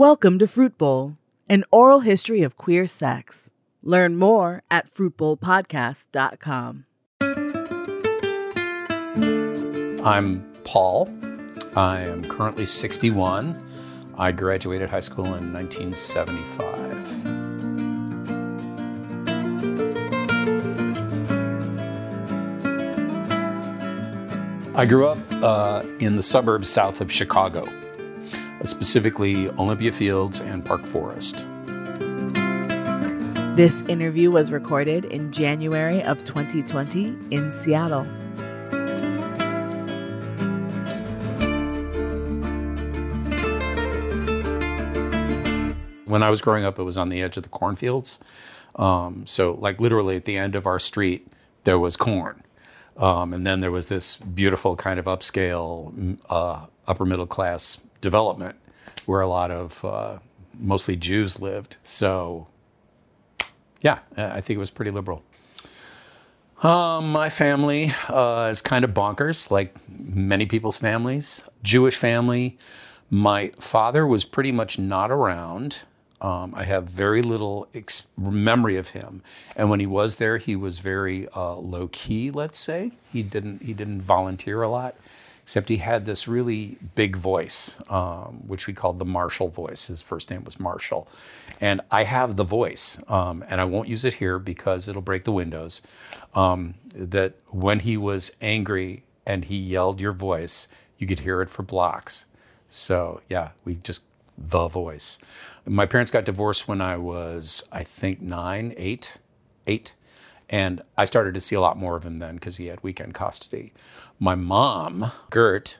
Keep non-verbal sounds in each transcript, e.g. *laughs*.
Welcome to Fruit Bowl, an oral history of queer sex. Learn more at fruitbowlpodcast.com. I'm Paul. I am currently 61. I graduated high school in 1975. I grew up uh, in the suburbs south of Chicago, specifically Olympia Fields and Park Forest. This interview was recorded in January of 2020 in Seattle. When I was growing up, it was on the edge of the cornfields. Um, so, like literally at the end of our street, there was corn. Um, and then there was this beautiful kind of upscale, uh, upper middle class development where a lot of uh, mostly Jews lived. So, yeah, I think it was pretty liberal. Um, my family uh, is kind of bonkers, like many people's families. Jewish family. My father was pretty much not around. Um, I have very little ex- memory of him, and when he was there, he was very uh, low key. Let's say he didn't he didn't volunteer a lot, except he had this really big voice, um, which we called the Marshall voice. His first name was Marshall, and I have the voice, um, and I won't use it here because it'll break the windows. Um, that when he was angry and he yelled your voice, you could hear it for blocks. So yeah, we just the voice. My parents got divorced when I was, I think, nine, eight, eight. And I started to see a lot more of him then because he had weekend custody. My mom, Gert,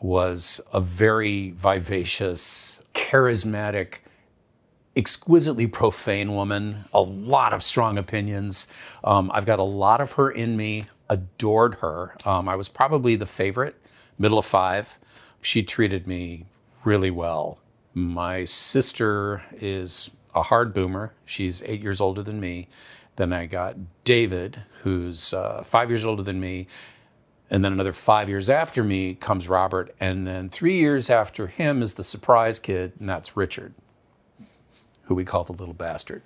was a very vivacious, charismatic, exquisitely profane woman, a lot of strong opinions. Um, I've got a lot of her in me, adored her. Um, I was probably the favorite, middle of five. She treated me really well. My sister is a hard boomer. She's eight years older than me. Then I got David, who's uh, five years older than me. And then another five years after me comes Robert. And then three years after him is the surprise kid, and that's Richard, who we call the little bastard.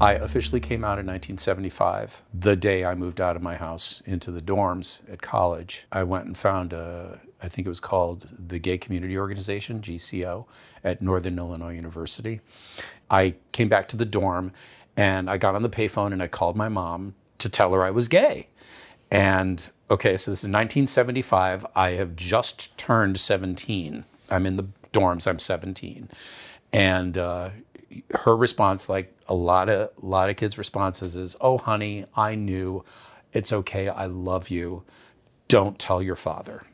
I officially came out in 1975, the day I moved out of my house into the dorms at college. I went and found a, I think it was called the Gay Community Organization, GCO, at Northern Illinois University. I came back to the dorm and I got on the payphone and I called my mom to tell her I was gay. And okay, so this is 1975. I have just turned 17. I'm in the dorms, I'm 17. And uh, her response, like a lot of a lot of kids' responses, is, "Oh, honey, I knew. It's okay. I love you. Don't tell your father."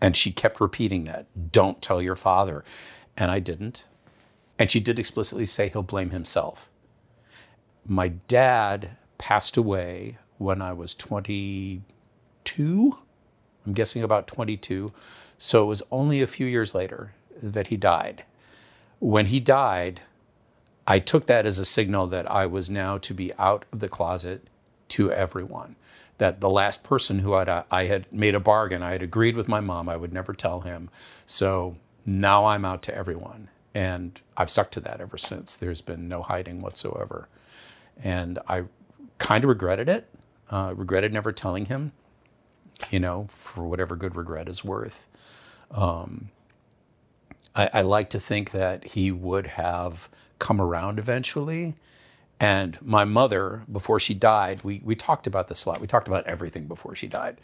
And she kept repeating that, "Don't tell your father," and I didn't. And she did explicitly say he'll blame himself. My dad passed away when I was 22. I'm guessing about 22. So it was only a few years later that he died. When he died, I took that as a signal that I was now to be out of the closet to everyone. That the last person who I'd, I had made a bargain, I had agreed with my mom, I would never tell him. So now I'm out to everyone. And I've stuck to that ever since. There's been no hiding whatsoever. And I kind of regretted it, uh, regretted never telling him, you know, for whatever good regret is worth. Um, I, I like to think that he would have come around eventually. And my mother, before she died, we, we talked about this a lot. We talked about everything before she died.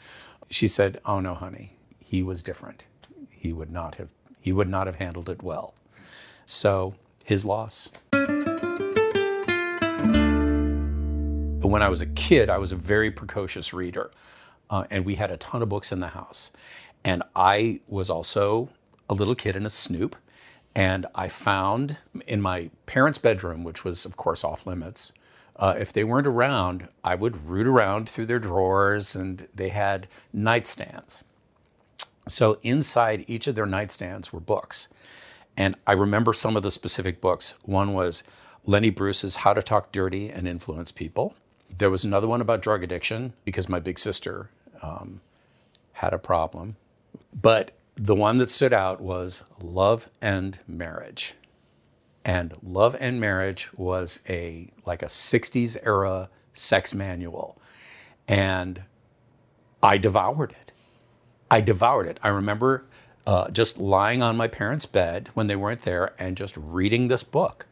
She said, Oh no, honey, he was different. He would not have he would not have handled it well. So his loss. When I was a kid, I was a very precocious reader. Uh, and we had a ton of books in the house. And I was also a little kid and a snoop. And I found in my parents' bedroom, which was, of course, off limits, uh, if they weren't around, I would root around through their drawers, and they had nightstands. So inside each of their nightstands were books. And I remember some of the specific books. One was Lenny Bruce's How to Talk Dirty and Influence People. There was another one about drug addiction because my big sister um, had a problem. But the one that stood out was Love and Marriage. And Love and Marriage was a like a 60s era sex manual. And I devoured it. I devoured it. I remember uh, just lying on my parents' bed when they weren't there and just reading this book.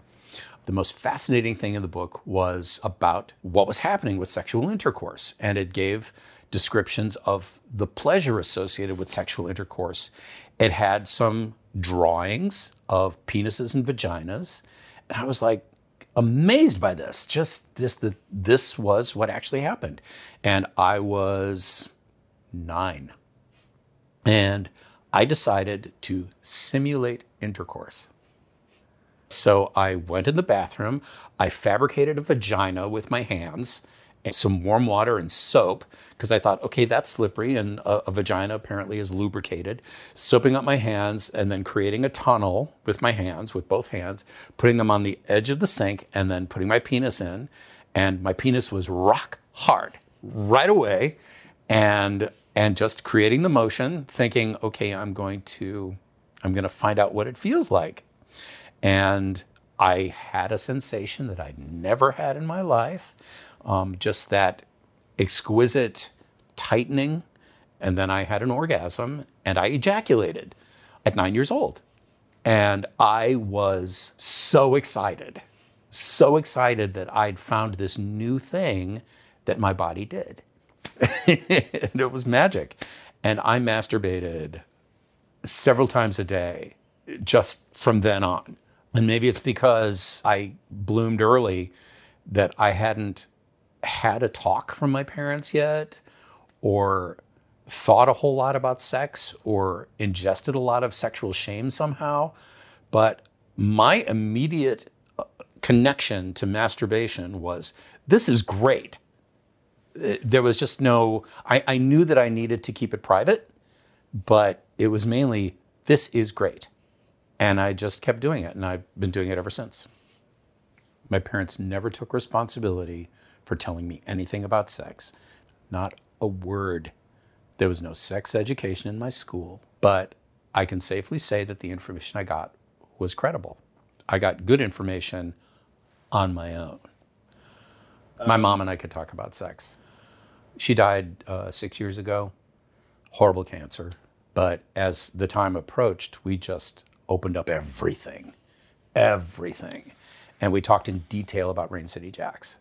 The most fascinating thing in the book was about what was happening with sexual intercourse, and it gave descriptions of the pleasure associated with sexual intercourse. It had some drawings of penises and vaginas, and I was like amazed by this. Just, just that this was what actually happened, and I was nine, and I decided to simulate intercourse. So I went in the bathroom, I fabricated a vagina with my hands, and some warm water and soap, because I thought, okay, that's slippery, and a, a, vagina apparently is lubricated. Soaping up my hands and then creating a tunnel with my hands, with both hands, putting them on the edge of the sink, and then putting my penis in. And my penis was rock hard right away. And and just creating the motion, thinking, okay, I'm going to I'm going to find out what it feels like. And I had a sensation that I'd never had in my life, um, just that exquisite tightening. And then I had an orgasm and I ejaculated at nine years old. And I was so excited, so excited that I'd found this new thing that my body did. *laughs* and it was magic. And I masturbated several times a day just from then on. And maybe it's because I bloomed early that I hadn't had a talk from my parents yet or thought a whole lot about sex or ingested a lot of sexual shame somehow. But my immediate uh, connection to masturbation was this is great there was just no, I, I knew that I needed to keep it private, but it was mainly, this is great. And I just kept doing it, and I've been doing it ever since. My parents never took responsibility for telling me anything about sex, not a word. There was no sex education in my school, but I can safely say that the information I got was credible. I got good information on my own. My mom and I could talk about sex. She died uh, six years ago, horrible cancer. But as the time approached, we just opened up everything, everything. And we talked in detail about Rain City Jacks.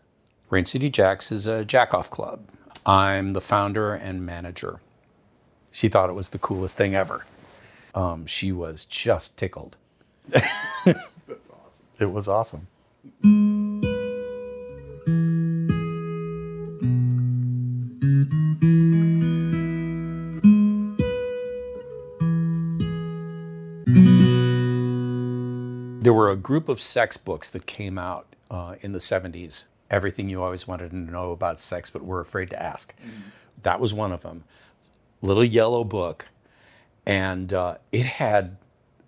Rain City Jacks is a jackoff club. I'm the founder and manager. She thought it was the coolest thing ever. Um, she was just tickled. *laughs* That's awesome. It was awesome. Group of sex books that came out uh, in the 70s. Everything you always wanted to know about sex, but were afraid to ask. Mm-hmm. That was one of them. Little yellow book. And uh, it had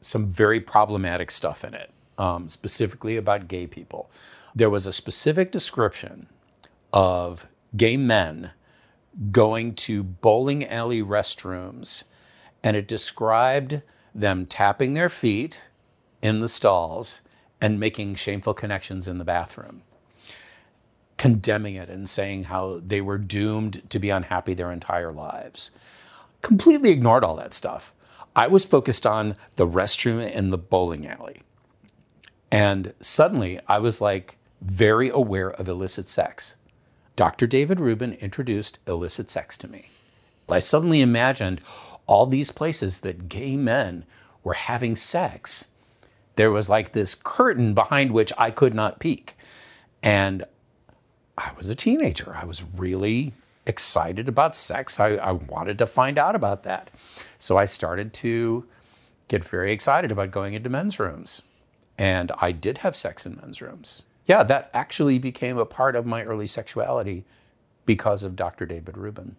some very problematic stuff in it, um, specifically about gay people. There was a specific description of gay men going to bowling alley restrooms, and it described them tapping their feet in the stalls and making shameful connections in the bathroom, condemning it and saying how they were doomed to be unhappy their entire lives. Completely ignored all that stuff. I was focused on the restroom in the bowling alley. And suddenly I was like very aware of illicit sex. Dr. David Rubin introduced illicit sex to me. I suddenly imagined all these places that gay men were having sex there was like this curtain behind which I could not peek. And I was a teenager. I was really excited about sex. I, I, wanted to find out about that. So I started to get very excited about going into men's rooms. And I did have sex in men's rooms. Yeah, that actually became a part of my early sexuality because of Dr. David Rubin,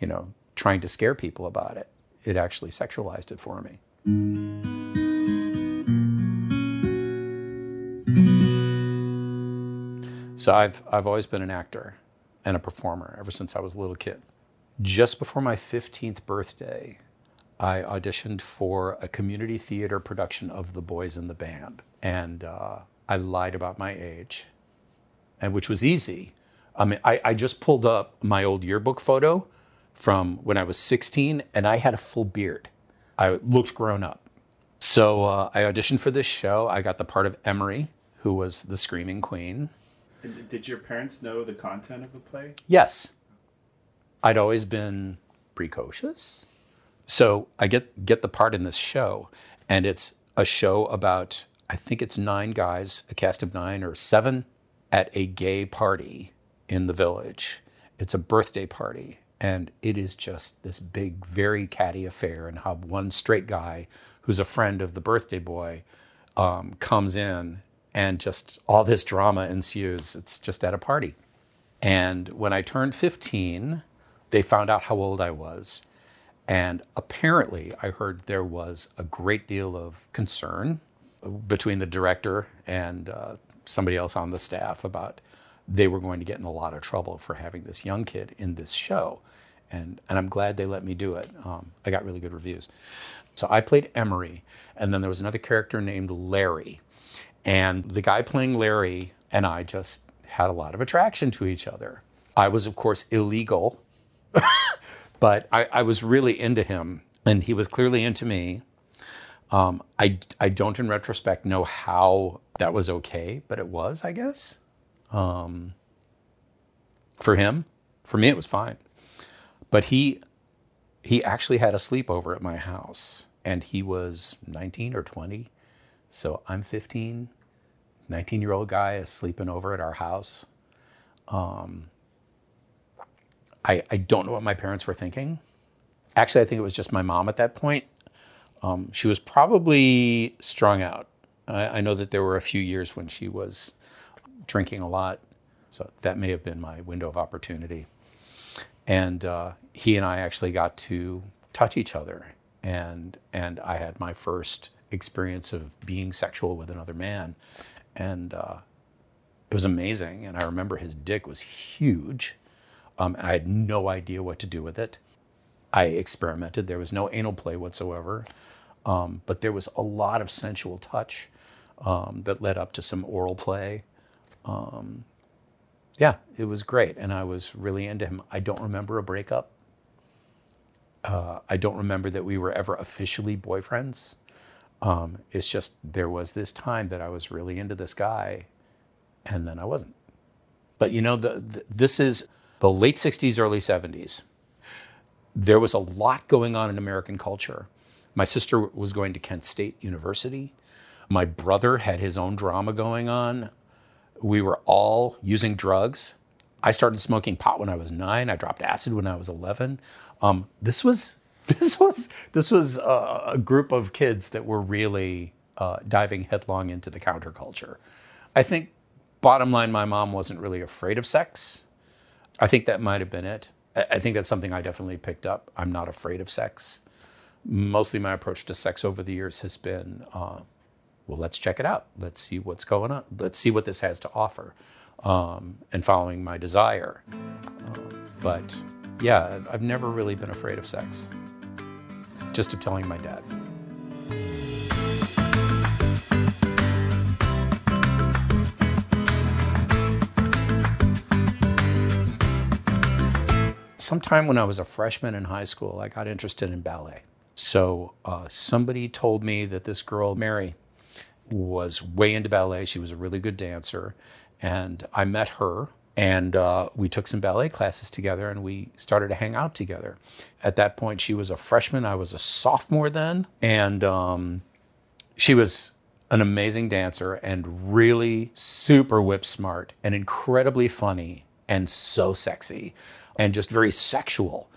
you know, trying to scare people about it. It actually sexualized it for me. So I've, I've always been an actor and a performer ever since I was a little kid. Just before my 15th birthday, I auditioned for a community theater production of The Boys in the Band. And uh, I lied about my age, and which was easy. I mean, I, I just pulled up my old yearbook photo from when I was 16, and I had a full beard. I looked grown up. So uh, I auditioned for this show. I got the part of Emory, who was the Screaming Queen. Did your parents know the content of the play? Yes. I'd always been precocious. So I get get the part in this show, and it's a show about I think it's nine guys, a cast of nine or seven, at a gay party in the village. It's a birthday party, and it is just this big, very catty affair, and how one straight guy who's a friend of the birthday boy um, comes in, and just all this drama ensues. It's just at a party. And when I turned 15, they found out how old I was. And apparently, I heard there was a great deal of concern between the director and uh, somebody else on the staff about they were going to get in a lot of trouble for having this young kid in this show. And, and I'm glad they let me do it. Um, I got really good reviews. So I played Emory, and then there was another character named Larry. And the guy playing Larry and I just had a lot of attraction to each other. I was, of course, illegal, *laughs* but I, I was really into him, and he was clearly into me. Um, I, I don't, in retrospect, know how that was okay, but it was, I guess. Um, for him, for me, it was fine. But he, he actually had a sleepover at my house, and he was 19 or 20. So I'm 15, 19 year old guy is sleeping over at our house. Um, I, I don't know what my parents were thinking. Actually, I think it was just my mom at that point. Um, she was probably strung out. I, I know that there were a few years when she was drinking a lot, so that may have been my window of opportunity. And uh, he and I actually got to touch each other, and and I had my first experience of being sexual with another man, and uh, it was amazing. And I remember his dick was huge. Um, I had no idea what to do with it. I experimented. There was no anal play whatsoever, um, but there was a lot of sensual touch um, that led up to some oral play. Um, yeah, it was great, and I was really into him. I don't remember a breakup. Uh, I don't remember that we were ever officially boyfriends. Um, it's just there was this time that I was really into this guy, and then I wasn't. But you know, the, the, this is the late 60s, early 70s. There was a lot going on in American culture. My sister was going to Kent State University. My brother had his own drama going on. We were all using drugs. I started smoking pot when I was nine. I dropped acid when I was 11. Um, this was this was this was a, a group of kids that were really uh, diving headlong into the counterculture. I think, bottom line, my mom wasn't really afraid of sex. I think that might have been it. I I think that's something I definitely picked up. I'm not afraid of sex. Mostly, my approach to sex over the years has been, uh, well, let's check it out. Let's see what's going on. Let's see what this has to offer, um, and following my desire. Uh, but yeah, I've never really been afraid of sex just of telling my dad. Sometime when I was a freshman in high school, I got interested in ballet. So uh, somebody told me that this girl, Mary, was way into ballet. She was a really good dancer. And I met her and uh, we took some ballet classes together and we started to hang out together. At that point, she was a freshman, I was a sophomore then, and um, she was an amazing dancer and really super whip smart and incredibly funny and so sexy and just very sexual.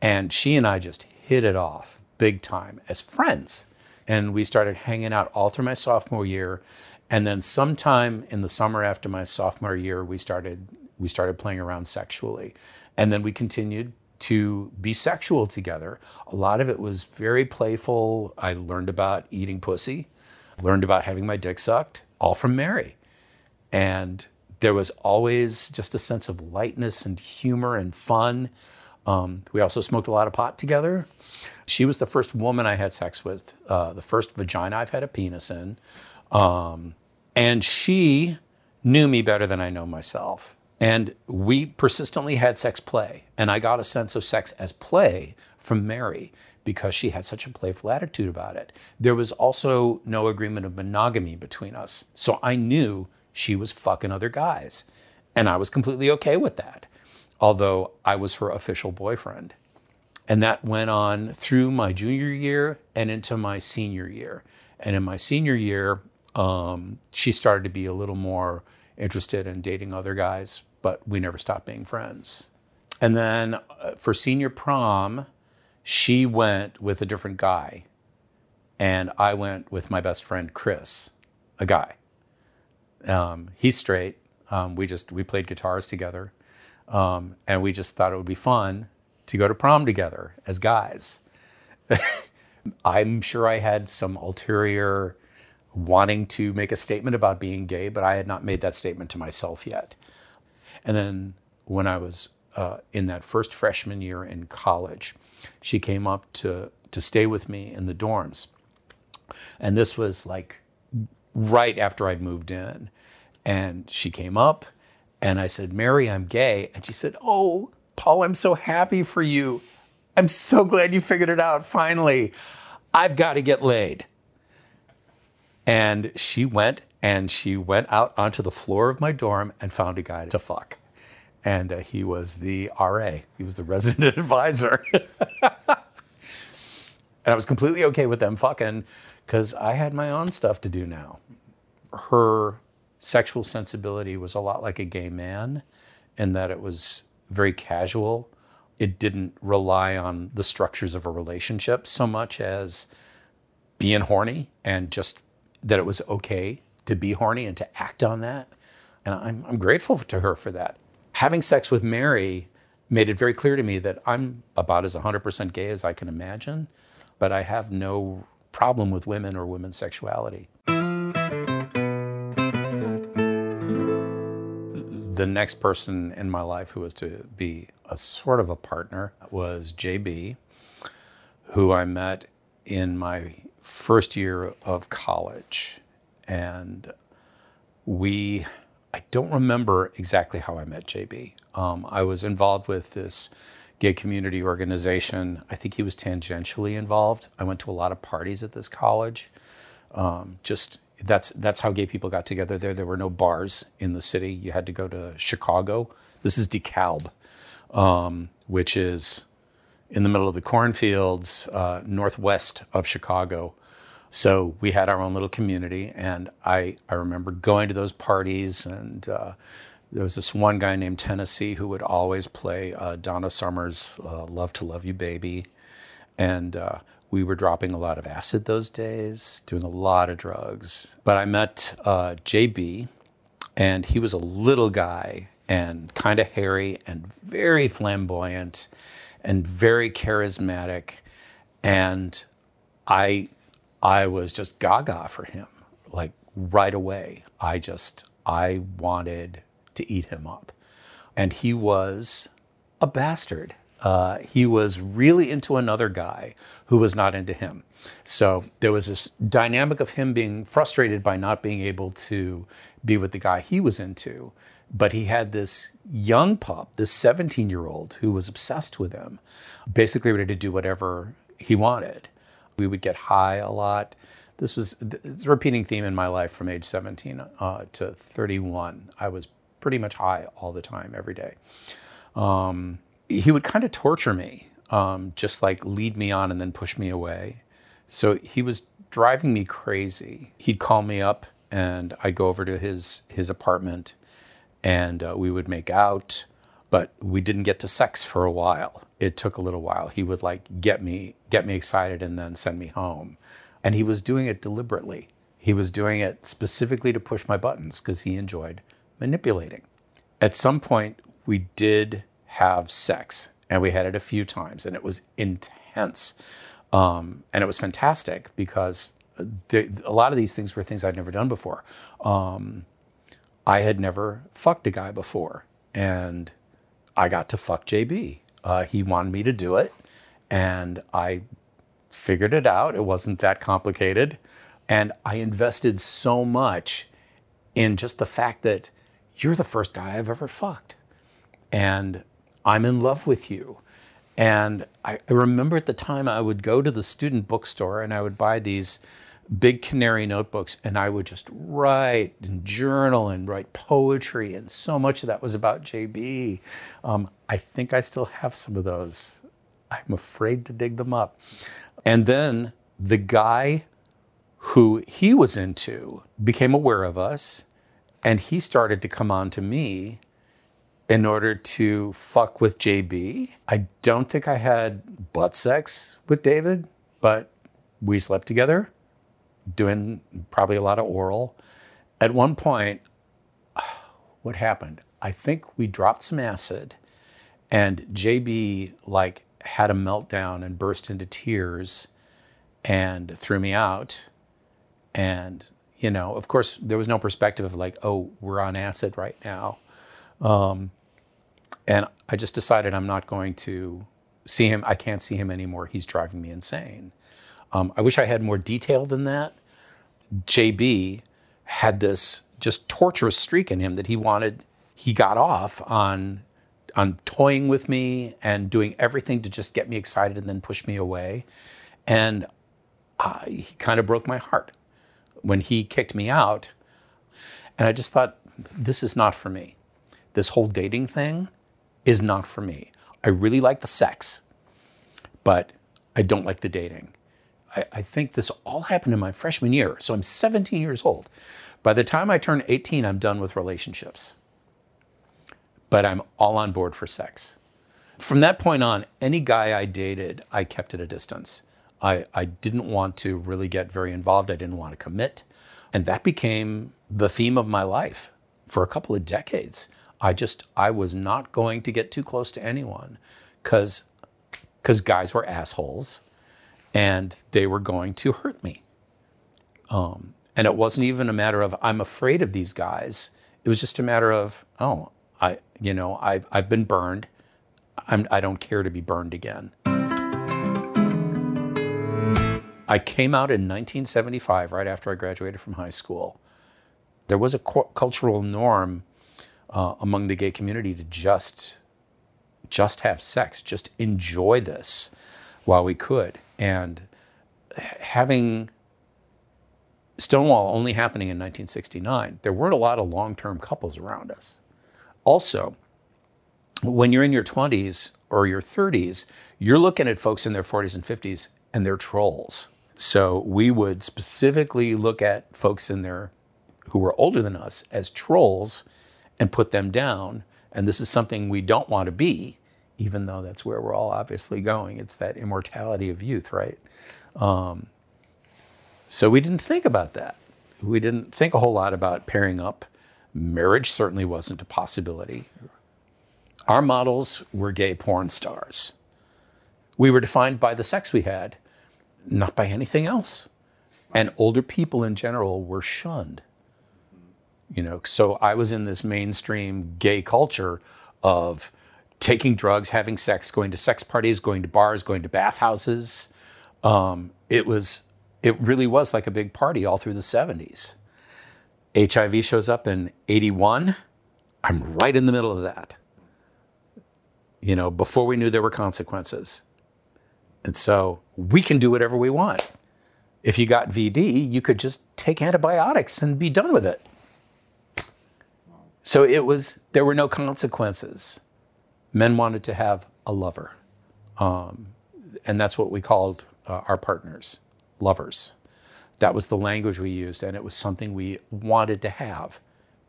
And she and I just hit it off big time as friends. And we started hanging out all through my sophomore year. And then sometime in the summer after my sophomore year, we started we started playing around sexually. And then we continued to be sexual together. A lot of it was very playful. I learned about eating pussy, learned about having my dick sucked, all from Mary. And there was always just a sense of lightness and humor and fun. Um, we also smoked a lot of pot together. She was the first woman I had sex with, uh, the first vagina I've had a penis in. Um, and she knew me better than I know myself. And we persistently had sex play. And I got a sense of sex as play from Mary because she had such a playful attitude about it. There was also no agreement of monogamy between us. So I knew she was fucking other guys. And I was completely okay with that, although I was her official boyfriend. And that went on through my junior year and into my senior year. And in my senior year, um, she started to be a little more interested in dating other guys, but we never stopped being friends. And then uh, for senior prom, she went with a different guy, and I went with my best friend Chris, a guy. Um, he's straight. Um, we just we played guitars together, um, and we just thought it would be fun to go to prom together as guys. *laughs* I'm sure I had some ulterior wanting to make a statement about being gay, but I had not made that statement to myself yet. And then when I was uh, in that first freshman year in college, she came up to to stay with me in the dorms, and this was like right after I'd moved in, and she came up, and I said, "Mary, I'm gay," and she said, "Oh, Paul, I'm so happy for you. I'm so glad you figured it out finally. I've got to get laid." And she went and she went out onto the floor of my dorm and found a guy to fuck. And uh, he was the RA, he was the *laughs* resident advisor. *laughs* and I was completely okay with them fucking because I had my own stuff to do now. Her sexual sensibility was a lot like a gay man in that it was very casual. It didn't rely on the structures of a relationship so much as being horny and just that it was okay to be horny and to act on that. And I'm, I'm grateful to her for that. Having sex with Mary made it very clear to me that I'm about as 100% gay as I can imagine, but I have no problem with women or women's sexuality. The next person in my life who was to be a sort of a partner was JB, who I met in my first year of college. And we, I don't remember exactly how I met JB. Um, I was involved with this gay community organization. I think he was tangentially involved. I went to a lot of parties at this college. Um, just that's that's how gay people got together there. There were no bars in the city. You had to go to Chicago. This is DeKalb, um, which is in the middle of the cornfields, uh, northwest of Chicago. So we had our own little community, and I, I remember going to those parties, and uh, there was this one guy named Tennessee who would always play uh, Donna Summer's uh, "Love to Love You, Baby," and uh, we were dropping a lot of acid those days, doing a lot of drugs. But I met uh, JB, and he was a little guy and kind of hairy and very flamboyant and very charismatic. And I, I was just gaga for him, like right away. I just, I wanted to eat him up. And he was a bastard. Uh, he was really into another guy who was not into him. So there was this dynamic of him being frustrated by not being able to be with the guy he was into. But he had this young pup, this 17 year old, who was obsessed with him, basically ready to do whatever he wanted. We would get high a lot. This was it's a repeating theme in my life from age 17 uh, to 31. I was pretty much high all the time, every day. Um, he would kind of torture me, um, just like lead me on and then push me away. So he was driving me crazy. He'd call me up and I'd go over to his his apartment and uh, we would make out, but we didn't get to sex for a while. It took a little while. He would like get me get me excited and then send me home, and he was doing it deliberately. He was doing it specifically to push my buttons because he enjoyed manipulating. At some point, we did have sex, and we had it a few times, and it was intense, um, and it was fantastic because a lot of these things were things I'd never done before. Um, I had never fucked a guy before, and I got to fuck JB. Uh, he wanted me to do it, and I figured it out. It wasn't that complicated. And I invested so much in just the fact that you're the first guy I've ever fucked. And I'm in love with you. And I, I remember at the time I would go to the student bookstore and I would buy these big canary notebooks and I would just write and journal and write poetry. And so much of that was about JB. Um, I think I still have some of those. I'm afraid to dig them up. And then the guy who he was into became aware of us and he started to come on to me in order to fuck with JB. I don't think I had butt sex with David, but we slept together, doing probably a lot of oral. At one point, *sighs* what happened? I think we dropped some acid, and JB like had a meltdown and burst into tears and threw me out. And, you know, of course, there was no perspective of like, oh, we're on acid right now. Um, and I just decided I'm not going to see him. I can't see him anymore. He's driving me insane. Um, I wish I had more detail than that. JB had this just torturous streak in him that he wanted. He got off on on toying with me and doing everything to just get me excited and then push me away. And uh, he kind of broke my heart when he kicked me out. And I just thought, this is not for me. This whole dating thing is not for me. I really like the sex, but I don't like the dating. I, I, think this all happened in my freshman year. So I'm 17 years old. By the time I turn 18, I'm done with relationships. But I'm all on board for sex. From that point on, any guy I dated, I kept at a distance. I, I didn't want to really get very involved. I didn't want to commit. And that became the theme of my life for a couple of decades. I just I was not going to get too close to anyone because because guys were assholes and they were going to hurt me. Um, and it wasn't even a matter of I'm afraid of these guys. It was just a matter of oh I you know I've I've been burned. I'm, I don't care to be burned again. I came out in 1975, right after I graduated from high school. There was a cu- cultural norm uh, among the gay community to just just have sex, just enjoy this while we could. And having Stonewall only happening in 1969, there weren't a lot of long term couples around us. Also, when you're in your 20s or your 30s, you're looking at folks in their 40s and 50s and they're trolls. So we would specifically look at folks in their who were older than us as trolls and put them down. And this is something we don't want to be, even though that's where we're all obviously going. It's that immortality of youth, right? Um, so we didn't think about that. We didn't think a whole lot about pairing up. Marriage certainly wasn't a possibility. Our models were gay porn stars. We were defined by the sex we had, not by anything else. And older people in general were shunned you know so i was in this mainstream gay culture of taking drugs having sex going to sex parties going to bars going to bathhouses. Um, it was it really was like a big party all through the 70s hiv shows up in 81 i'm right in the middle of that. You know before we knew there were consequences. And so we can do whatever we want. If you got vd you could just take antibiotics and be done with it. So it was, there were no consequences. Men wanted to have a lover. Um, and that's what we called uh, our partners, lovers. That was the language we used, and it was something we wanted to have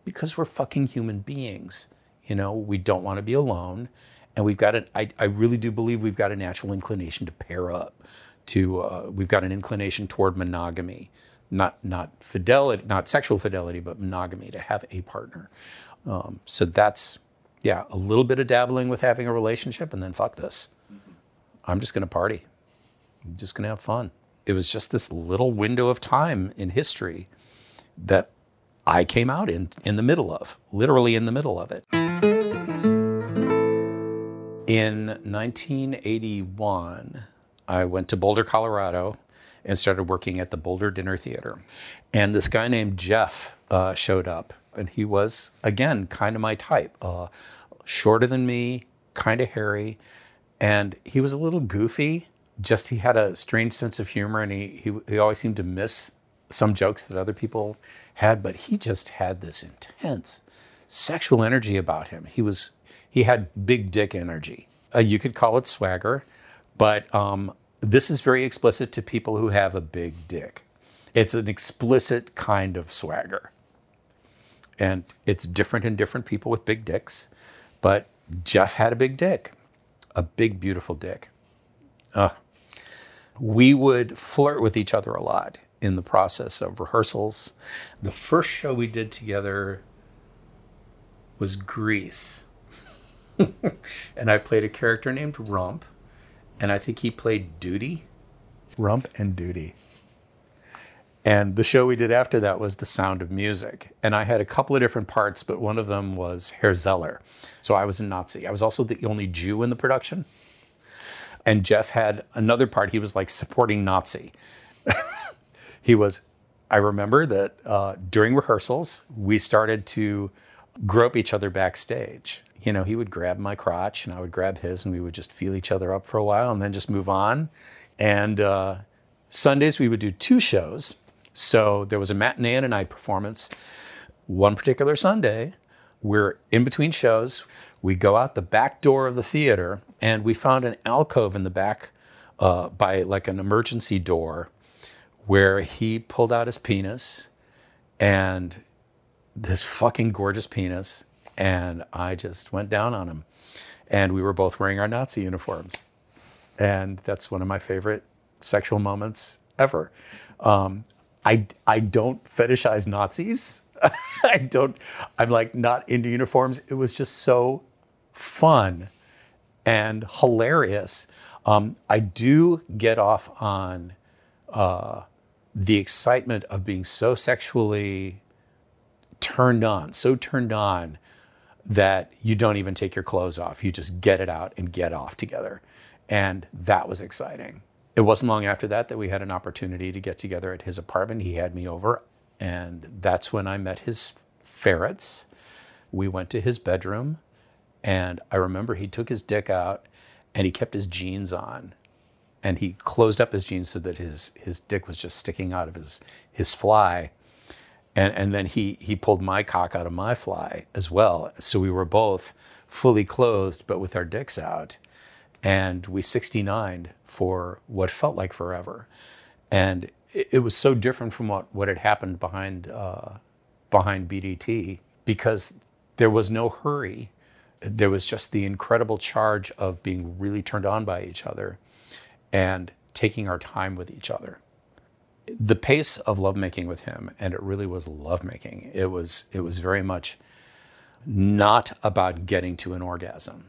because we're fucking human beings. You know, we don't want to be alone. And we've got it, I, I really do believe we've got a natural inclination to pair up. To uh, we've got an inclination toward monogamy, not not fidelity, not sexual fidelity, but monogamy to have a partner. Um, so that's yeah, a little bit of dabbling with having a relationship, and then fuck this. I'm just going to party. I'm just going to have fun. It was just this little window of time in history that I came out in in the middle of, literally in the middle of it. In 1981, I went to Boulder, Colorado, and started working at the Boulder Dinner Theater. And this guy named Jeff uh, showed up, and he was, again, kind of my type. Uh, shorter than me, kind of hairy, and he was a little goofy. Just he had a strange sense of humor, and he, he, he always seemed to miss some jokes that other people had, but he just had this intense sexual energy about him. He was he had big dick energy. Uh, you could call it swagger, but um, this is very explicit to people who have a big dick. It's an explicit kind of swagger. And it's different in different people with big dicks. But Jeff had a big dick, a big, beautiful dick. Uh, we would flirt with each other a lot in the process of rehearsals. The first show we did together was Grease. *laughs* and I played a character named Rump, and I think he played Doody. Rump and Doody. And the show we did after that was The Sound of Music. And I had a couple of different parts, but one of them was Herr Zeller. So I was a Nazi. I was also the only Jew in the production. And Jeff had another part. He was like supporting Nazi. *laughs* he was, I remember that uh, during rehearsals, we started to grope each other backstage. You know, he would grab my crotch and I would grab his, and we would just feel each other up for a while and then just move on. And uh, Sundays, we would do two shows so there was a matinee and a night performance. One particular Sunday, we're in between shows. We go out the back door of the theater and we found an alcove in the back uh, by like an emergency door where he pulled out his penis and this fucking gorgeous penis. And I just went down on him. And we were both wearing our Nazi uniforms. And that's one of my favorite sexual moments ever. Um, I, I don't fetishize Nazis. *laughs* I don't, I'm like not into uniforms. It was just so fun and hilarious. Um, I do get off on uh, the excitement of being so sexually turned on, so turned on that you don't even take your clothes off. You just get it out and get off together. And that was exciting it wasn't long after that that we had an opportunity to get together at his apartment. He had me over, and that's when I met his ferrets. We went to his bedroom, and I remember he took his dick out and he kept his jeans on. And he closed up his jeans so that his, his dick was just sticking out of his, his fly. And, and then he, he pulled my cock out of my fly as well. So we were both fully clothed, but with our dicks out and we 69 for what felt like forever. And it, it was so different from what, what had happened behind, uh, behind BDT because there was no hurry. There was just the incredible charge of being really turned on by each other and taking our time with each other. The pace of lovemaking with him, and it really was lovemaking. It was it was very much not about getting to an orgasm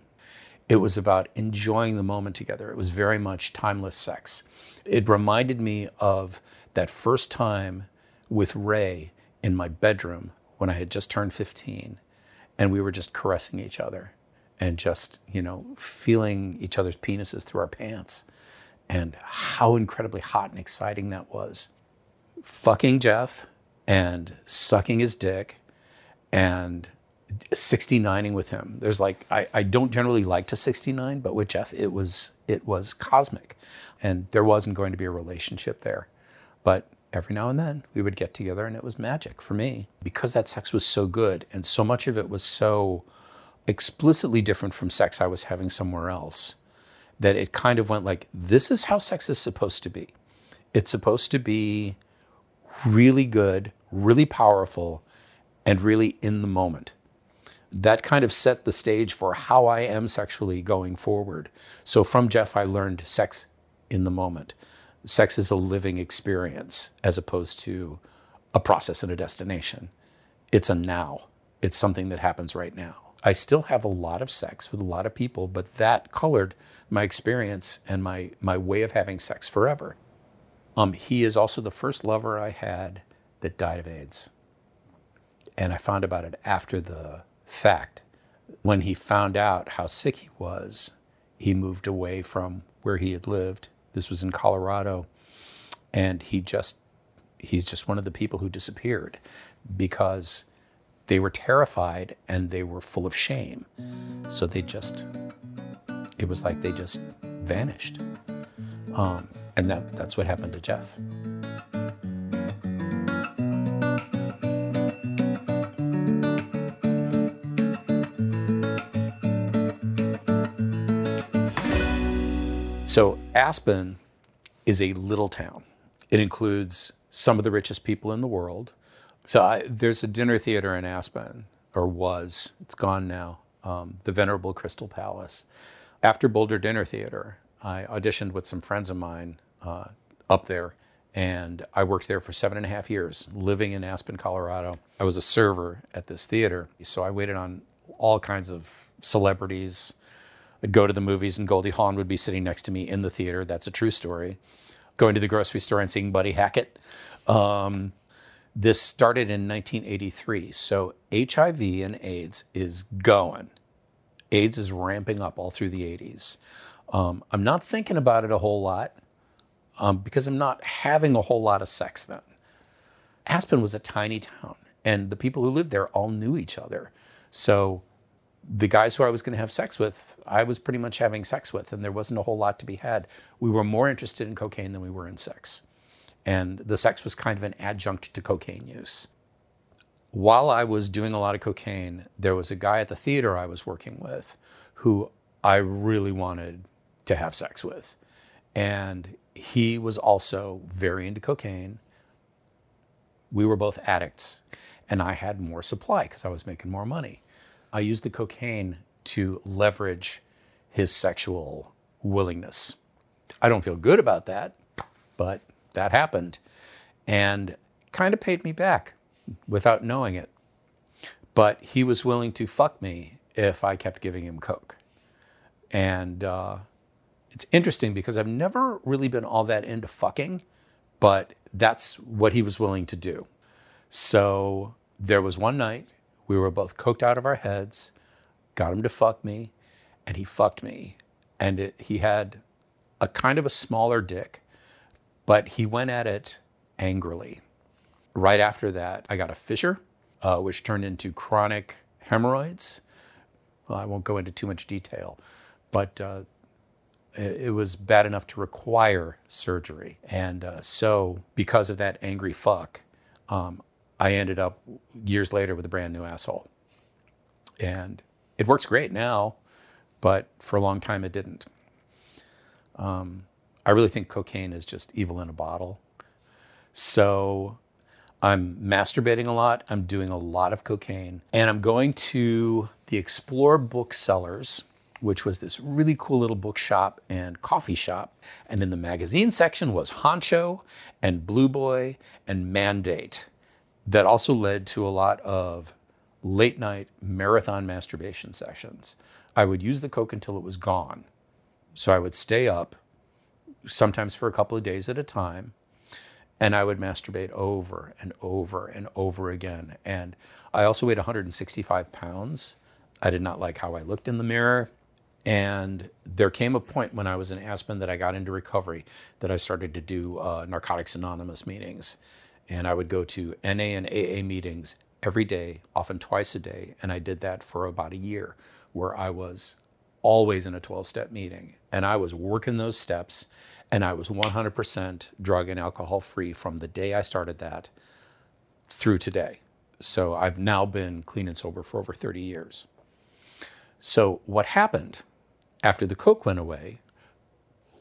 it was about enjoying the moment together. It was very much timeless sex. It reminded me of that first time with Ray in my bedroom when I had just turned 15 and we were just caressing each other and just, you know, feeling each other's penises through our pants and how incredibly hot and exciting that was. Fucking Jeff and sucking his dick and 69ing with him. There's like I, I don't generally like to 69, but with Jeff it was it was cosmic. And there wasn't going to be a relationship there. But every now and then we would get together and it was magic for me. Because that sex was so good and so much of it was so explicitly different from sex I was having somewhere else that it kind of went like this is how sex is supposed to be. It's supposed to be really good, really powerful, and really in the moment that kind of set the stage for how I am sexually going forward. So from Jeff, I learned sex in the moment. Sex is a living experience as opposed to a process and a destination. It's a now, it's something that happens right now. I still have a lot of sex with a lot of people, but that colored my experience and my, my way of having sex forever. Um, he is also the first lover I had that died of AIDS. And I found about it after the fact. When he found out how sick he was, he moved away from where he had lived This was in Colorado, and he just he's just one of the people who disappeared because they were terrified and they were full of shame. So they just it was like they just vanished. Um, and that, that's what happened to Jeff. Aspen is a little town. It includes some of the richest people in the world. So I, there's a dinner theater in Aspen, or was. It's gone now. Um, the Venerable Crystal Palace. After Boulder Dinner Theater, I auditioned with some friends of mine uh, up there, and I worked there for seven and a half years, living in Aspen, Colorado. I was a server at this theater, so I waited on all kinds of celebrities, I'd go to the movies and Goldie Hawn would be sitting next to me in the theater. That's a true story. Going to the grocery store and seeing Buddy Hackett. Um, this started in 1983. So HIV and AIDS is going. AIDS is ramping up all through the 80s. Um, I'm not thinking about it a whole lot um, because I'm not having a whole lot of sex then. Aspen was a tiny town, and the people who lived there all knew each other. So the guys who I was going to have sex with, I was pretty much having sex with, and there wasn't a whole lot to be had. We were more interested in cocaine than we were in sex. And the sex was kind of an adjunct to cocaine use. While I was doing a lot of cocaine, there was a guy at the theater I was working with who I really wanted to have sex with. And he was also very into cocaine. We were both addicts, and I had more supply because I was making more money. I used the cocaine to leverage his sexual willingness. I don't feel good about that, but that happened and kind of paid me back without knowing it. But he was willing to fuck me if I kept giving him coke. And uh, it's interesting because I've never really been all that into fucking, but that's what he was willing to do. So there was one night we were both coked out of our heads, got him to fuck me, and he fucked me. And it, he had a kind of a smaller dick, but he went at it angrily. Right after that, I got a fissure, uh, which turned into chronic hemorrhoids. Well, I won't go into too much detail, but uh, it, it, was bad enough to require surgery. And uh, so, because of that angry fuck, um, I ended up years later with a brand new asshole. And it works great now, but for a long time it didn't. Um, I really think cocaine is just evil in a bottle. So I'm masturbating a lot. I'm doing a lot of cocaine. And I'm going to the Explore Booksellers, which was this really cool little bookshop and coffee shop. And in the magazine section was Honcho and Blue Boy and Mandate that also led to a lot of late night marathon masturbation sessions. I would use the Coke until it was gone. So I would stay up, sometimes for a couple of days at a time, and I would masturbate over and over and over again. And I also weighed 165 pounds. I did not like how I looked in the mirror. And there came a point when I was in Aspen that I got into recovery that I started to do uh, Narcotics Anonymous meetings. And I would go to NA and AA meetings every day, often twice a day. And I did that for about a year, where I was always in a 12 step meeting. And I was working those steps, and I was 100% drug and alcohol free from the day I started that through today. So I've now been clean and sober for over 30 years. So what happened after the Coke went away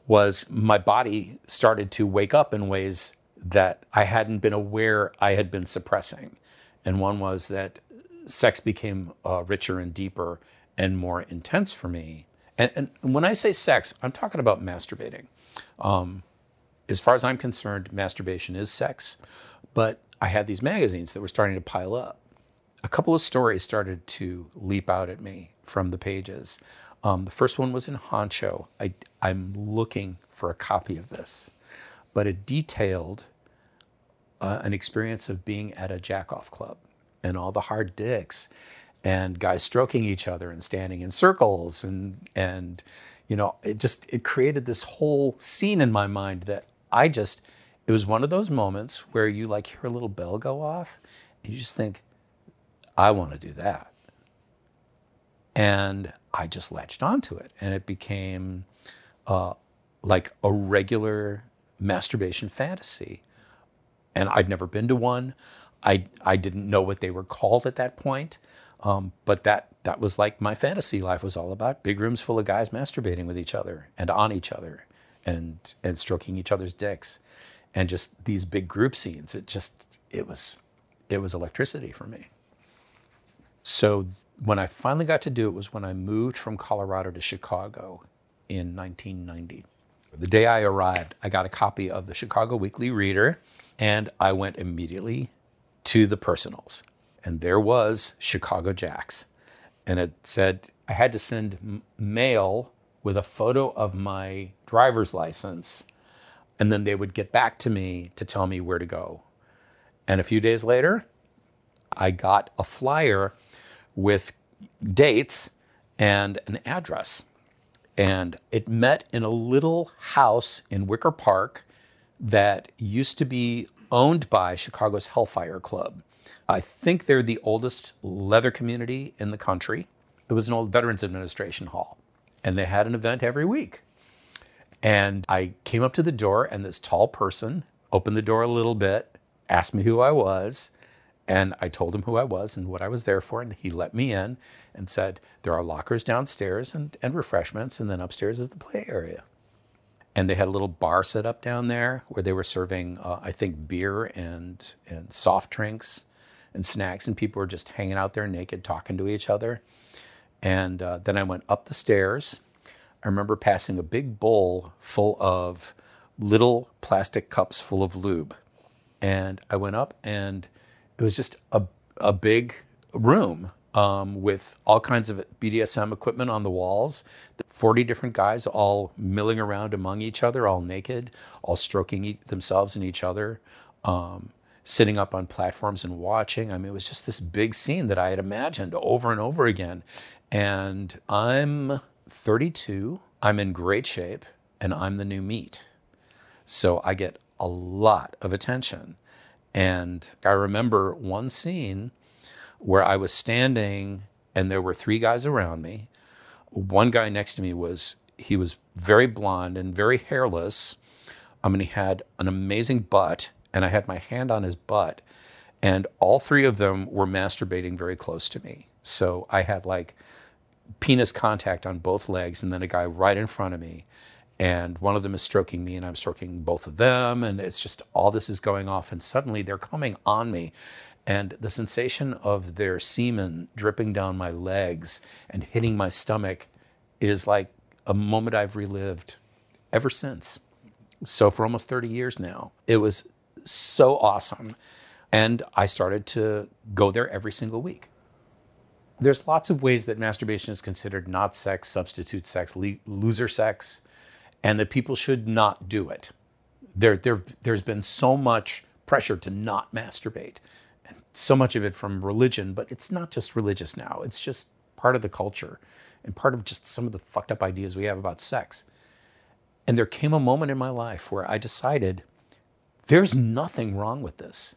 was my body started to wake up in ways that I hadn't been aware I had been suppressing. And one was that sex became uh, richer and deeper and more intense for me. And, and, when I say sex, I'm talking about masturbating. Um, as far as I'm concerned, masturbation is sex. But I had these magazines that were starting to pile up. A couple of stories started to leap out at me from the pages. Um, the first one was in Honcho. I, I'm looking for a copy of this, but it detailed uh, an experience of being at a jackoff club and all the hard dicks and guys stroking each other and standing in circles and and you you know, it just it created this whole scene in my mind that I just it was one of those moments where you like hear a little bell go off and you just think, I want to do that. And I just latched onto it and it became uh, like a regular masturbation fantasy. And I'd never been to one. I, I didn't know what they were called at that point. Um, but that, that was like my fantasy life was all about big rooms full of guys masturbating with each other and on each other and, and stroking each other's dicks and just these big group scenes. It just, it was, it was electricity for me. So when I finally got to do it was when I moved from Colorado to Chicago in 1990. The day I arrived, I got a copy of the Chicago Weekly Reader and I went immediately to the personals. And there was Chicago Jacks. And it said I had to send mail with a photo of my driver's license. And then they would get back to me to tell me where to go. And a few days later, I got a flyer with dates and an address. And it met in a little house in Wicker Park that used to be owned by Chicago's Hellfire Club. I think they're the oldest leather community in the country. It was an old Veterans Administration hall, and they had an event every week. And I came up to the door, and this tall person opened the door a little bit, asked me who I was, and I told him who I was and what I was there for, and he let me in and said, There are lockers downstairs and, and refreshments, and then upstairs is the play area. And they had a little bar set up down there where they were serving, uh, I think, beer and, and soft drinks and snacks, and people were just hanging out there naked, talking to each other. And uh, then I went up the stairs. I remember passing a big bowl full of little plastic cups full of lube. And I went up and it was just a, a big room um, with all kinds of BDSM equipment on the walls. 40 different guys all milling around among each other, all naked, all stroking e- themselves and each other, um, sitting up on platforms and watching. I mean, it was just this big scene that I had imagined over and over again. And I'm 32, I'm in great shape, and I'm the new meat. So I get a lot of attention. And I remember one scene where I was standing and there were three guys around me. One guy next to me was, he was very blonde and very hairless. Um, I mean, he had an amazing butt, and I had my hand on his butt. And all three of them were masturbating very close to me. So I had like penis contact on both legs, and then a guy right in front of me and one of them is stroking me and i'm stroking both of them and it's just all this is going off and suddenly they're coming on me and the sensation of their semen dripping down my legs and hitting my stomach is like a moment i've relived ever since. So for almost 30 years now it was so awesome. And i started to go there every single week. There's lots of ways that masturbation is considered not sex substitute sex loser sex and that people should not do it. There, there, there's been so much pressure to not masturbate, so much of it from religion, but it's not just religious now. It's just part of the culture and part of just some of the fucked up ideas we have about sex. And there came a moment in my life where I decided there's nothing wrong with this.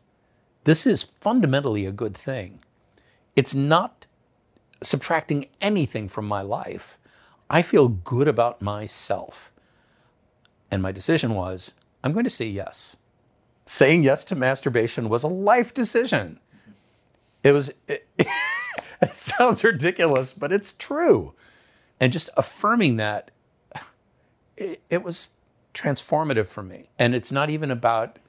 This is fundamentally a good thing. It's not subtracting anything from my life. I feel good about myself. And my decision was I'm going to say yes. Saying yes to masturbation was a life decision. It was, *laughs* it, it sounds ridiculous, but it's true. And just affirming that, it, it was transformative for me. And it's not even about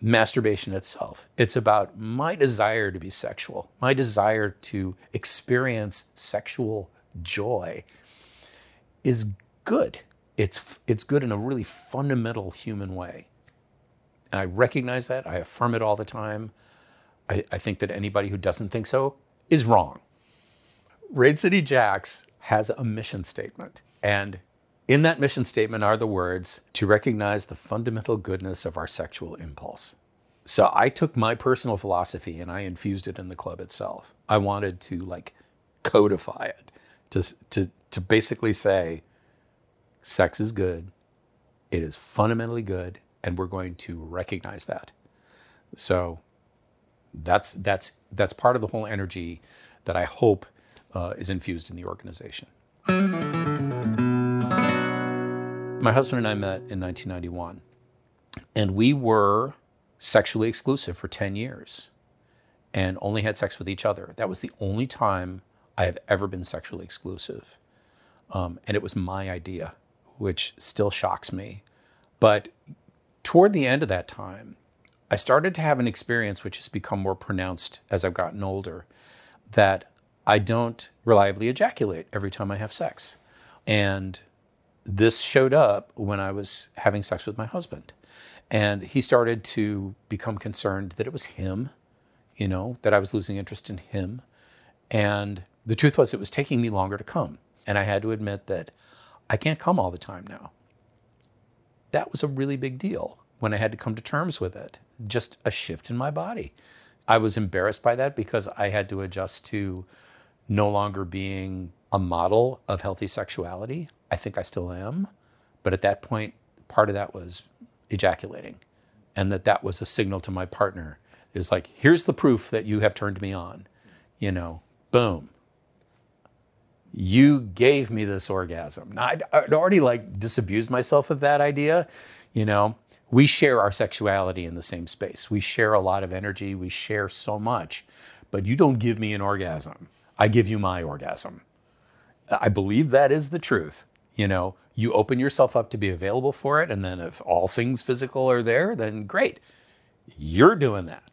masturbation itself. It's about my desire to be sexual, my desire to experience sexual joy is good it's it's good in a really fundamental human way. And I recognize that. I affirm it all the time. I, I think that anybody who doesn't think so is wrong. Rain City Jacks has a mission statement. And in that mission statement are the words to recognize the fundamental goodness of our sexual impulse. So I took my personal philosophy and I infused it in the club itself. I wanted to like codify it to, to, to basically say, sex is good. It is fundamentally good, and we're going to recognize that. So that's that's that's part of the whole energy that I hope uh, is infused in the organization. My husband and I met in 1991, and we were sexually exclusive for 10 years and only had sex with each other. That was the only time I have ever been sexually exclusive. Um, and it was my idea, which still shocks me. But toward the end of that time, I started to have an experience which has become more pronounced as I've gotten older that I don't reliably ejaculate every time I have sex. And this showed up when I was having sex with my husband. And he started to become concerned that it was him, you know, that I was losing interest in him. And the truth was, it was taking me longer to come. And I had to admit that I can't come all the time now. That was a really big deal when I had to come to terms with it, just a shift in my body. I was embarrassed by that because I had to adjust to no longer being a model of healthy sexuality. I think I still am. But at that point, part of that was ejaculating. And that that was a signal to my partner is like, here's the proof that you have turned me on. You know, boom. You gave me this orgasm. Now, I'd, I'd already like disabused myself of that idea. You know, we share our sexuality in the same space. We share a lot of energy. We share so much. But you don't give me an orgasm. I give you my orgasm. I believe that is the truth. You know, you open yourself up to be available for it. And then if all things physical are there, then great. You're doing that.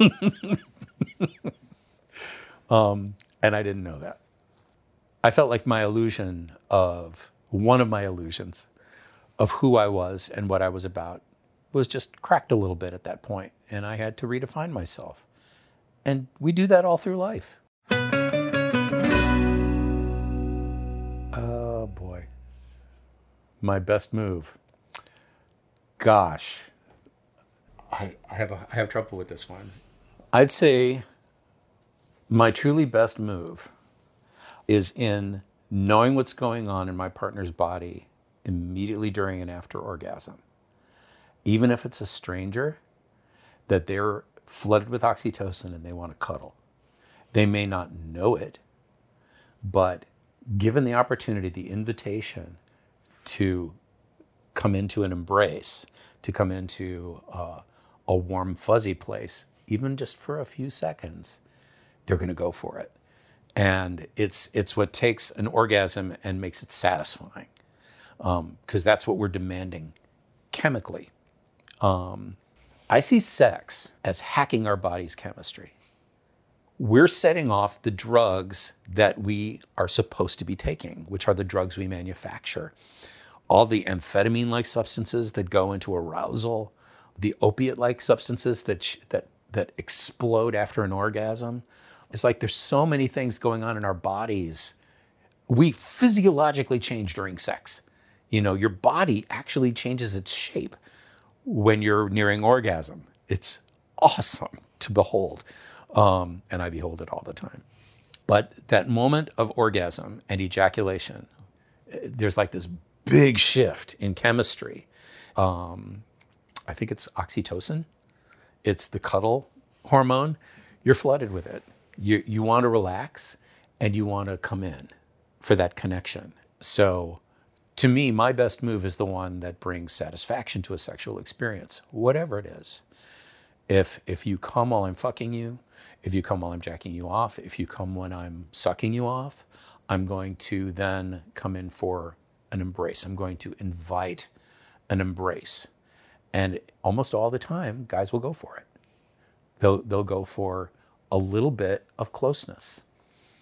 *laughs* um, and I didn't know that. I felt like my illusion of one of my illusions of who I was and what I was about was just cracked a little bit at that point, and I had to redefine myself. And we do that all through life. Oh boy. My best move. Gosh. I, I have a, I have trouble with this one. I'd say my truly best move is in knowing what's going on in my partner's body immediately during and after orgasm. Even if it's a stranger, that they're flooded with oxytocin and they want to cuddle. They may not know it, but given the opportunity, the invitation to come into an embrace, to come into uh, a warm, fuzzy place, even just for a few seconds, they're going to go for it. And it's, it's what takes an orgasm and makes it satisfying because um, that's what we're demanding chemically. Um, I see sex as hacking our body's chemistry. We're setting off the drugs that we are supposed to be taking, which are the drugs we manufacture. All the amphetamine like substances that go into arousal, the opiate like substances that, that, that explode after an orgasm. It's like there's so many things going on in our bodies. We physiologically change during sex. You know, your body actually changes its shape when you're nearing orgasm. It's awesome to behold. Um, and I behold it all the time. But that moment of orgasm and ejaculation, there's like this big shift in chemistry. Um, I think it's oxytocin. It's the cuddle hormone. You're flooded with it. You, you want to relax and you want to come in for that connection. So to me, my best move is the one that brings satisfaction to a sexual experience, whatever it is. If if you come while I'm fucking you, if you come while I'm jacking you off, if you come when I'm sucking you off, I'm going to then come in for an embrace. I'm going to invite an embrace. And almost all the time, guys will go for it. They'll they'll go for a little bit of closeness.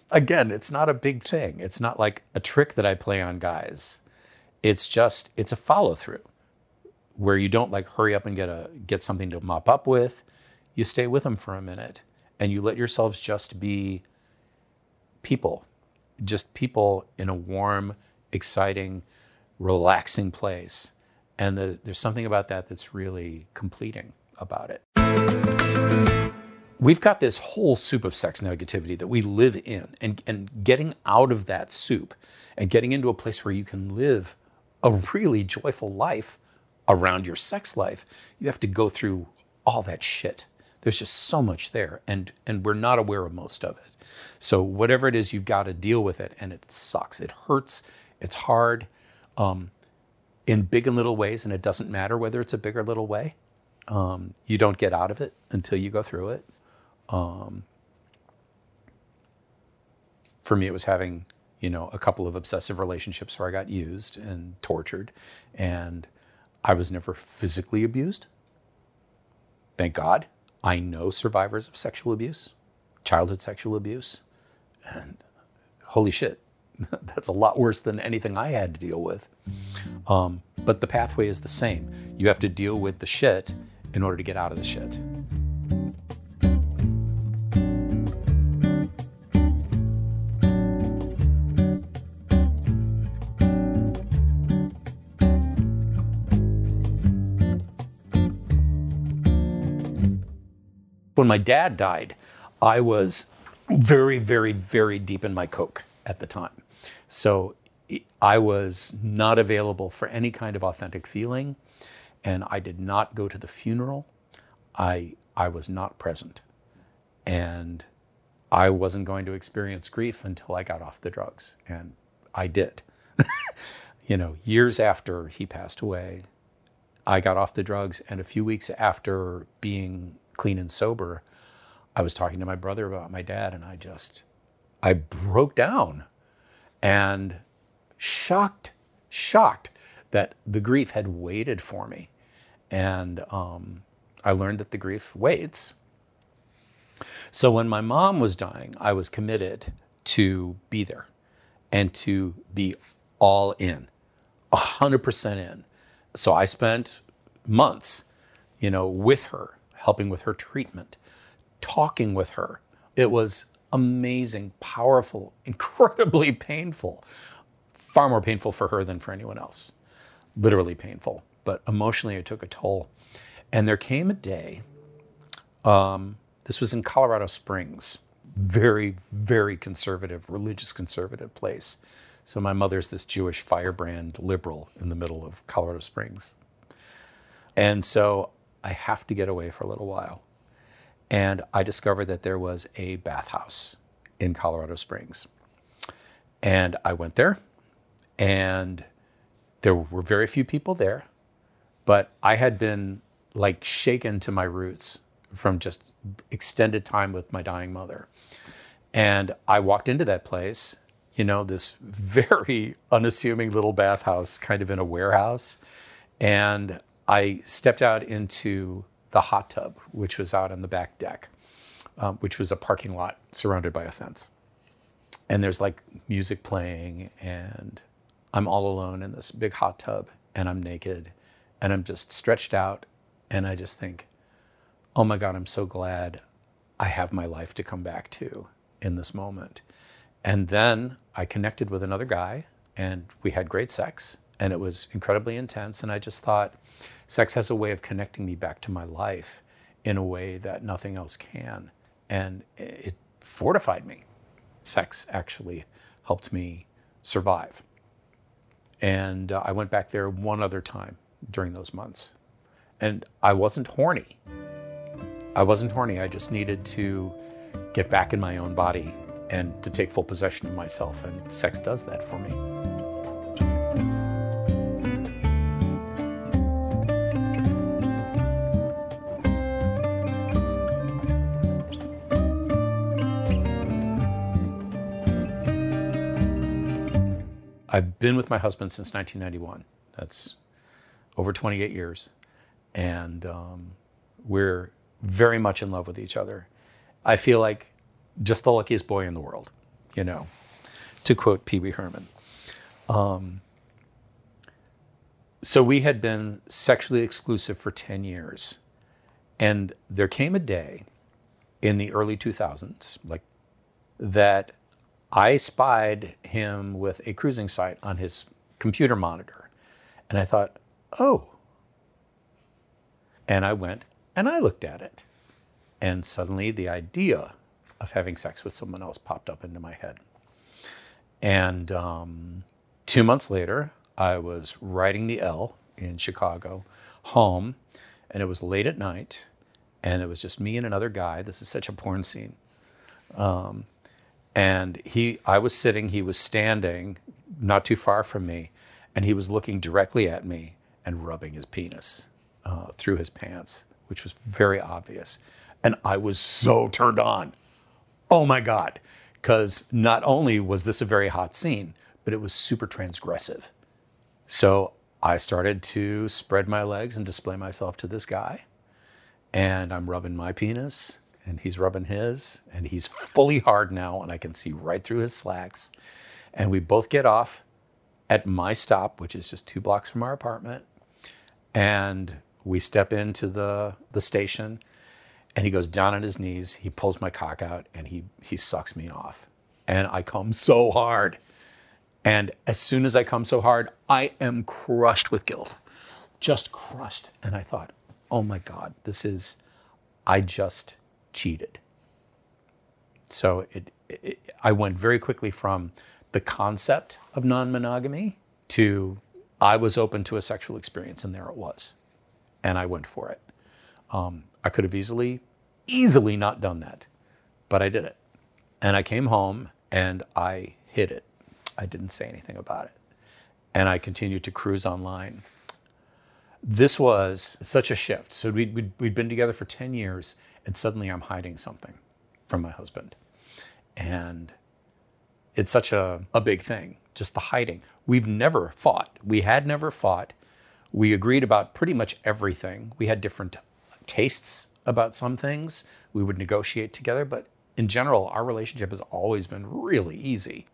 Again, it's not a big thing. It's not like a trick that I play on guys it's just it's a follow through where you don't like hurry up and get a get something to mop up with. You stay with them for a minute and you let yourselves just be people, just people in a warm, exciting, relaxing place. And the, there's something about that that's really completing about it. We've got this whole soup of sex negativity that we live in, and, and getting out of that soup and getting into a place where you can live a really joyful life around your sex life, you have to go through all that shit. There's just so much there, and and we're not aware of most of it. So whatever it is, you've got to deal with it, and it sucks. It hurts. It's hard, um, in big and little ways, and it doesn't matter whether it's a big or little way. Um, you don't get out of it until you go through it. Um, for me, it was having you know a couple of obsessive relationships where I got used and tortured, and I was never physically abused. Thank God. I know survivors of sexual abuse, childhood sexual abuse, and holy shit, *laughs* that's a lot worse than anything I had to deal with. Um, but the pathway is the same. You have to deal with the shit in order to get out of the shit. When my dad died, I was very, very, very deep in my coke at the time. So I was not available for any kind of authentic feeling, and I did not go to the funeral. I I was not present, and I wasn't going to experience grief until I got off the drugs, and I did. *laughs* you know, years after he passed away, I got off the drugs, and a few weeks after being clean and sober, I was talking to my brother about my dad, and I just I broke down and shocked, shocked that the grief had waited for me. And um, I learned that the grief waits. So when my mom was dying, I was committed to be there and to be all in, 100% in. So I spent months, you know, with her, helping with her treatment, talking with her. It was amazing, powerful, *laughs* incredibly painful. Far more painful for her than for anyone else. Literally painful, but emotionally it took a toll. And there came a day, um, this was in Colorado Springs, very, very conservative, religious conservative place. So my mother's this Jewish firebrand liberal in the middle of Colorado Springs. And so I have to get away for a little while. And I discovered that there was a bathhouse in Colorado Springs. And I went there, and there were very few people there, but I had been like shaken to my roots from just extended time with my dying mother. And I walked into that place, you know, this *laughs* very unassuming little bathhouse, kind of in a warehouse. And I stepped out into the hot tub, which was out on the back deck, um, which was a parking lot surrounded by a fence. And there's like music playing, and I'm all alone in this big hot tub, and I'm naked, and I'm just stretched out, and I just think, oh my God, I'm so glad I have my life to come back to in this moment. And then I connected with another guy, and we had great sex, and it was incredibly intense. And I just thought, sex has a way of connecting me back to my life in a way that nothing else can. And it fortified me. Sex actually helped me survive. And uh, I went back there one other time during those months. And I wasn't horny. I wasn't horny. I just needed to get back in my own body and to take full possession of myself. And sex does that for me. I've been with my husband since 1991. That's over 28 years. And um, we're very much in love with each other. I feel like just the luckiest boy in the world, you know, to quote Pee Wee Herman. Um, so we had been sexually exclusive for 10 years. And there came a day in the early 2000s, like that I spied him with a cruising site on his computer monitor. And I thought, oh. And I went and I looked at it. And suddenly the idea of having sex with someone else popped up into my head. And um, two months later, I was riding the L in Chicago home, and it was late at night, and it was just me and another guy. This is such a porn scene. Um, and he, I was sitting, he was standing not too far from me, and he was looking directly at me and rubbing his penis uh, through his pants, which was very obvious. And I was so turned on. Oh my God. Because not only was this a very hot scene, but it was super transgressive. So I started to spread my legs and display myself to this guy. And I'm rubbing my penis, and he's rubbing his, and he's fully hard now, and I can see right through his slacks. And we both get off at my stop, which is just two blocks from our apartment. And we step into the, the station, and he goes down on his knees. He pulls my cock out, and he, he sucks me off. And I come so hard. And as soon as I come so hard, I am crushed with guilt, just crushed. And I thought, oh my God, this is, I just cheated. So it, it, I went very quickly from the concept of non monogamy to I was open to a sexual experience, and there it was. And I went for it. Um, I could have easily, easily not done that, but I did it. And I came home and I hid it. I didn't say anything about it. And I continued to cruise online. This was such a shift. So we'd, we'd, we'd been together for 10 years, and suddenly I'm hiding something from my husband. And it's such a, a big thing, just the hiding. We've never fought. We had never fought. We agreed about pretty much everything. We had different tastes about some things. We would negotiate together, but in general, our relationship has always been really easy.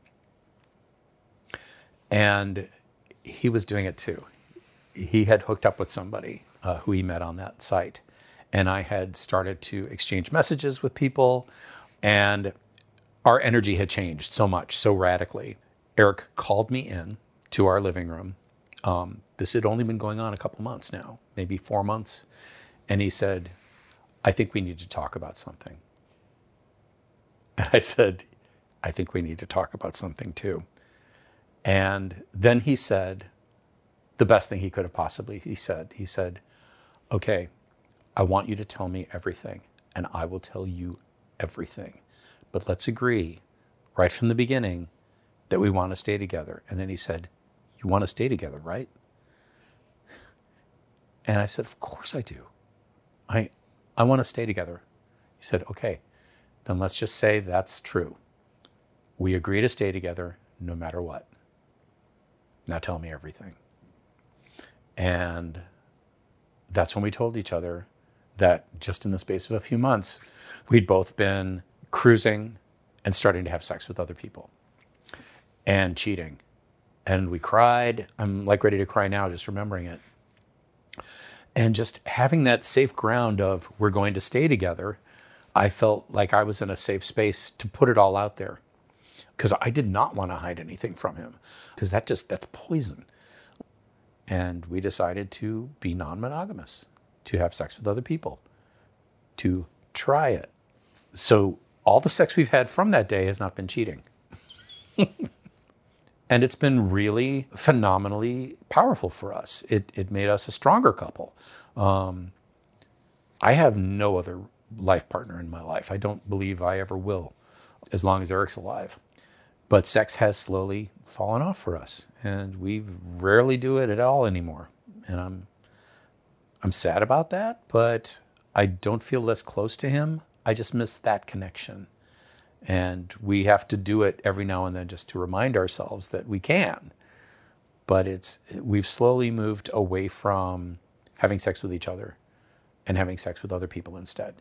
And he was doing it too. He had hooked up with somebody uh, who he met on that site. And I had started to exchange messages with people. And our energy had changed so much, so radically. Eric called me in to our living room. Um, this had only been going on a couple months now, maybe four months. And he said, I think we need to talk about something. And I said, I think we need to talk about something too. And then he said the best thing he could have possibly he said. He said, "Okay, I want you to tell me everything and I will tell you everything. But let's agree right from the beginning that we want to stay together." And then he said, "You want to stay together, right?" And I said, "Of course I do. I I want to stay together." He said, "Okay. Then let's just say that's true. We agree to stay together no matter what." Now tell me everything. And that's when we told each other that just in the space of a few months, we'd both been cruising and starting to have sex with other people and cheating. And we cried. I'm like ready to cry now just remembering it. And just having that safe ground of we're going to stay together, I felt like I was in a safe space to put it all out there because I did not want to hide anything from him because that just that's poison. And we decided to be non-monogamous, to have sex with other people, to try it. So all the sex we've had from that day has not been cheating. *laughs* and it's been really phenomenally powerful for us. It, it made us a stronger couple. Um, I have no other life partner in my life. I don't believe I ever will, as long as Eric's alive. But sex has slowly fallen off for us, and we rarely do it at all anymore. And I'm I'm sad about that, but I don't feel less close to him. I just miss that connection. And we have to do it every now and then just to remind ourselves that we can. But it's we've slowly moved away from having sex with each other and having sex with other people instead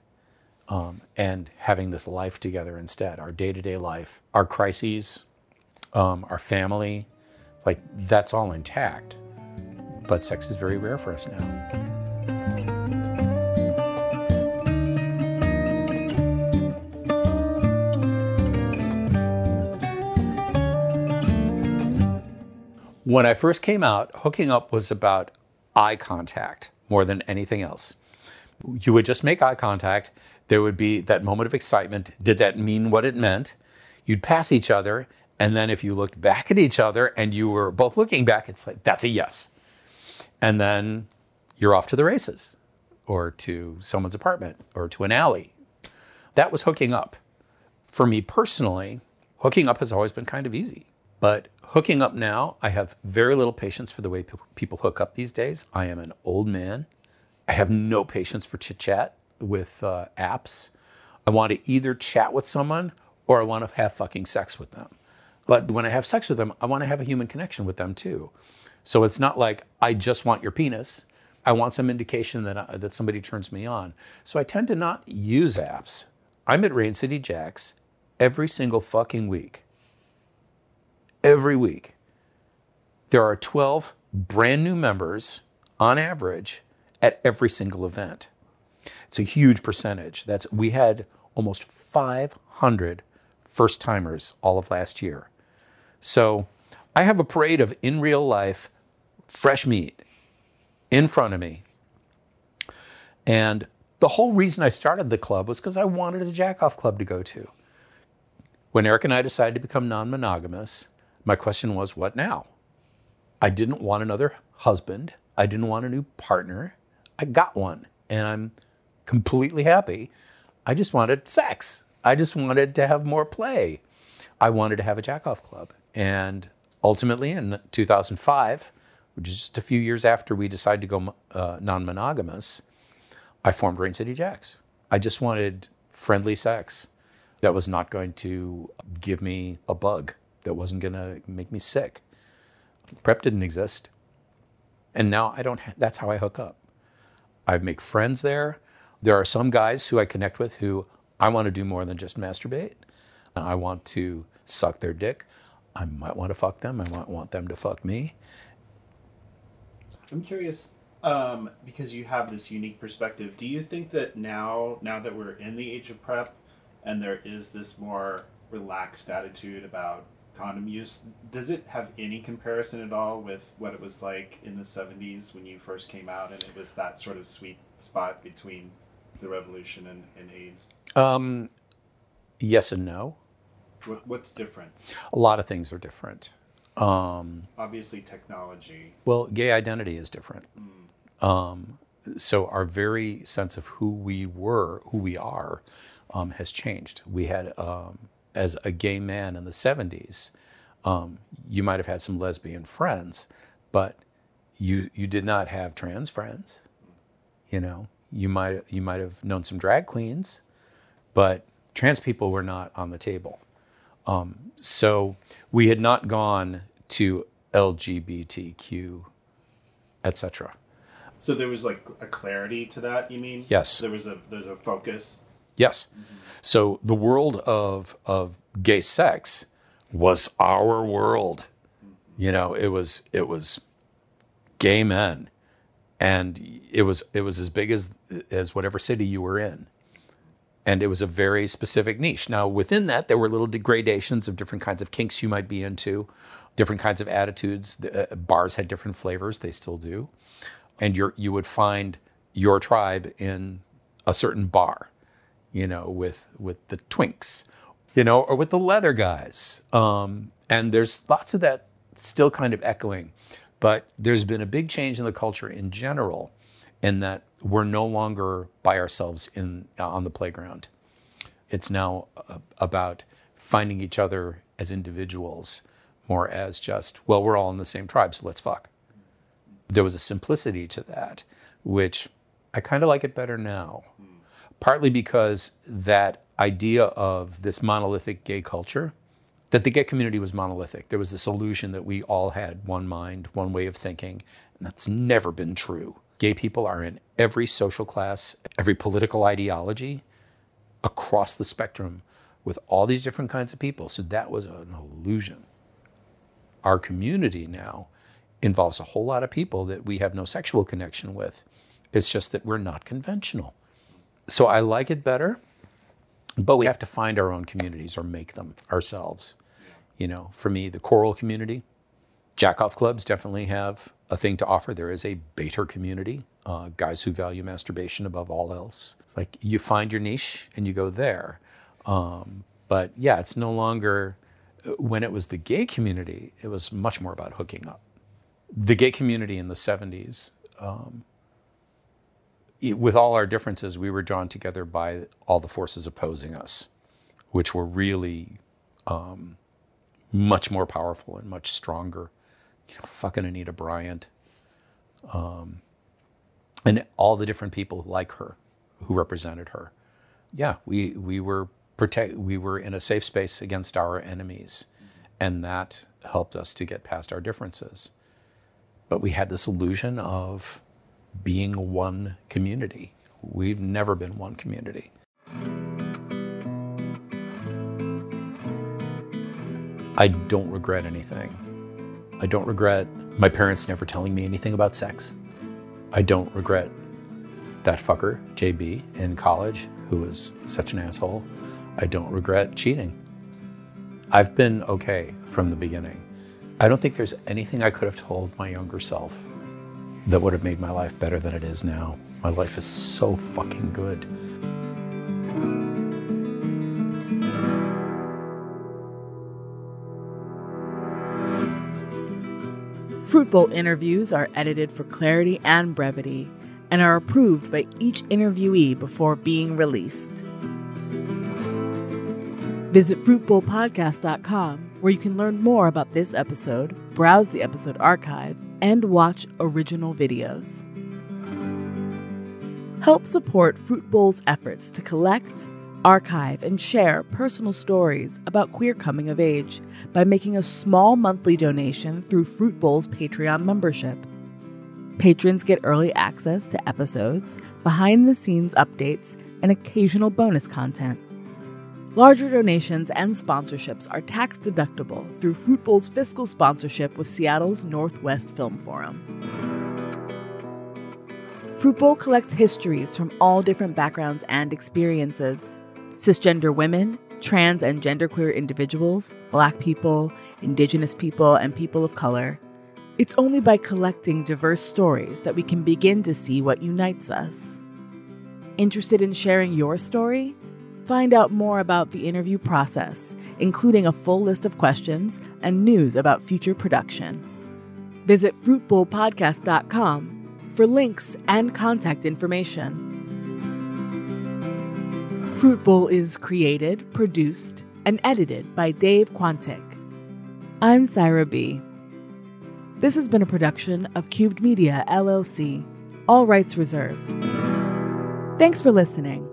um, and having this life together instead our day to day life, our crises, um, our family. Like, that's all intact. But sex is very rare for us now. When I first came out, hooking up was about eye contact more than anything else. You would just make eye contact there would be that moment of excitement. Did that mean what it meant? You'd pass each other, And then if you looked back at each other and you were both looking back, it's like, that's a yes. And then you're off to the races or to someone's apartment or to an alley. That was hooking up. For me personally, hooking up has always been kind of easy. But hooking up now, I have very little patience for the way pe- people hook up these days. I am an old man. I have no patience for chit chat with uh, apps. I want to either chat with someone or I want to have fucking sex with them. But when I have sex with them, I want to have a human connection with them too. So it's not like I just want your penis. I want some indication that, I, that somebody turns me on. So I tend to not use apps. I'm at Rain City Jacks every single fucking week. Every week. There are 12 brand new members on average at every single event. It's a huge percentage. That's we had almost 500 first timers all of last year. So I have a parade of in real life fresh meat in front of me. And the whole reason I started the club was because I wanted a jack off club to go to. When Eric and I decided to become non monogamous, my question was, what now? I didn't want another husband. I didn't want a new partner. I got one and I'm completely happy. I just wanted sex. I just wanted to have more play. I wanted to have a jack off club. And ultimately, in 2005, which is just a few years after we decided to go uh, non monogamous, I formed Rain City Jacks. I just wanted friendly sex that was not going to give me a bug, that wasn't going to make me sick. PrEP didn't exist. And now I don't, ha- that's how I hook up. I make friends there. There are some guys who I connect with who I want to do more than just masturbate. I want to suck their dick. I might want to fuck them. I might want them to fuck me. I'm curious um, because you have this unique perspective. Do you think that now, now that we're in the age of PrEP, and there is this more relaxed attitude about condom use, does it have any comparison at all with what it was like in the 70s when you first came out, and it was that sort of sweet spot between the revolution and, and AIDS? Um, yes and no. What, what's different? A lot of things are different. Um, Obviously, technology. well, gay identity is different. Um, so our very sense of who we were, who we are, um, has changed. We had, um, as a gay man in the 70s, um, you might have had some lesbian friends, but you you did not have trans friends. You know, you might you might have known some drag queens, but trans people were not on the table. Um, so we had not gone to LGBTQ, etc. So there was like a clarity to that. You mean? Yes. There was a there's a focus. Yes. So the world of of gay sex was our world. You know, it was it was gay men, and it was it was as big as as whatever city you were in, and it was a very specific niche. Now within that, there were little degradations of different kinds of kinks you might be into, different kinds of attitudes. The, uh, bars had different flavors; they still do, and you you would find your tribe in a certain bar you know, with with the twinks, you know, or with the leather guys. Um, and there's lots of that still kind of echoing, but there's been a big change in the culture in general, in that we're no longer by ourselves in uh, on the playground. It's now uh, about finding each other as individuals, more as just well, we're all in the same tribe, so let's fuck. There was a simplicity to that, which I kind of like it better now partly because that idea of this monolithic gay culture, that the gay community was monolithic. There was this illusion that we all had one mind, one way of thinking, and that's never been true. Gay people are in every social class, every political ideology across the spectrum with all these different kinds of people. So that was an illusion. Our community now involves a whole lot of people that we have no sexual connection with. It's just that we're not conventional so I like it better, but we have to find our own communities or make them ourselves. You know, for me, the choral community, jack off clubs definitely have a thing to offer. There is a baiter community, uh, guys who value masturbation above all else. Like you find your niche and you go there. Um, but yeah, it's no longer when it was the gay community, it was much more about hooking up. The gay community in the 70s, um, with all our differences, we were drawn together by all the forces opposing us, which were really um, much more powerful and much stronger. You know, fucking Anita Bryant, um, and all the different people like her who represented her. Yeah, we we were protect we were in a safe space against our enemies, and that helped us to get past our differences. But we had this illusion of being one community. We've never been one community. I don't regret anything. I don't regret my parents never telling me anything about sex. I don't regret that fucker, JB, in college, who was such an asshole. I don't regret cheating. I've been okay from the beginning. I don't think there's anything I could have told my younger self that would have made my life better than it is now. My life is so fucking good. Fruit Bowl interviews are edited for clarity and brevity and are approved by each interviewee before being released. Visit fruitbowlpodcast.com where you can learn more about this episode, browse the episode archive, and watch original videos. Help support Fruit Bowl's efforts to collect, archive, and share personal stories about queer coming of age by making a small monthly donation through Fruit Bowl's Patreon membership. Patrons get early access to episodes, behind the scenes updates, and occasional bonus content. Larger donations and sponsorships are tax deductible through Fruit Bowl's fiscal sponsorship with Seattle's Northwest Film Forum. Fruit Bowl collects histories from all different backgrounds and experiences cisgender women, trans and genderqueer individuals, black people, indigenous people, and people of color. It's only by collecting diverse stories that we can begin to see what unites us. Interested in sharing your story? Find out more about the interview process, including a full list of questions and news about future production. Visit fruitbowlpodcast.com for links and contact information. Fruit Bowl is created, produced, and edited by Dave Quantick. I'm Syra B. This has been a production of Cubed Media, LLC, all rights reserved. Thanks for listening.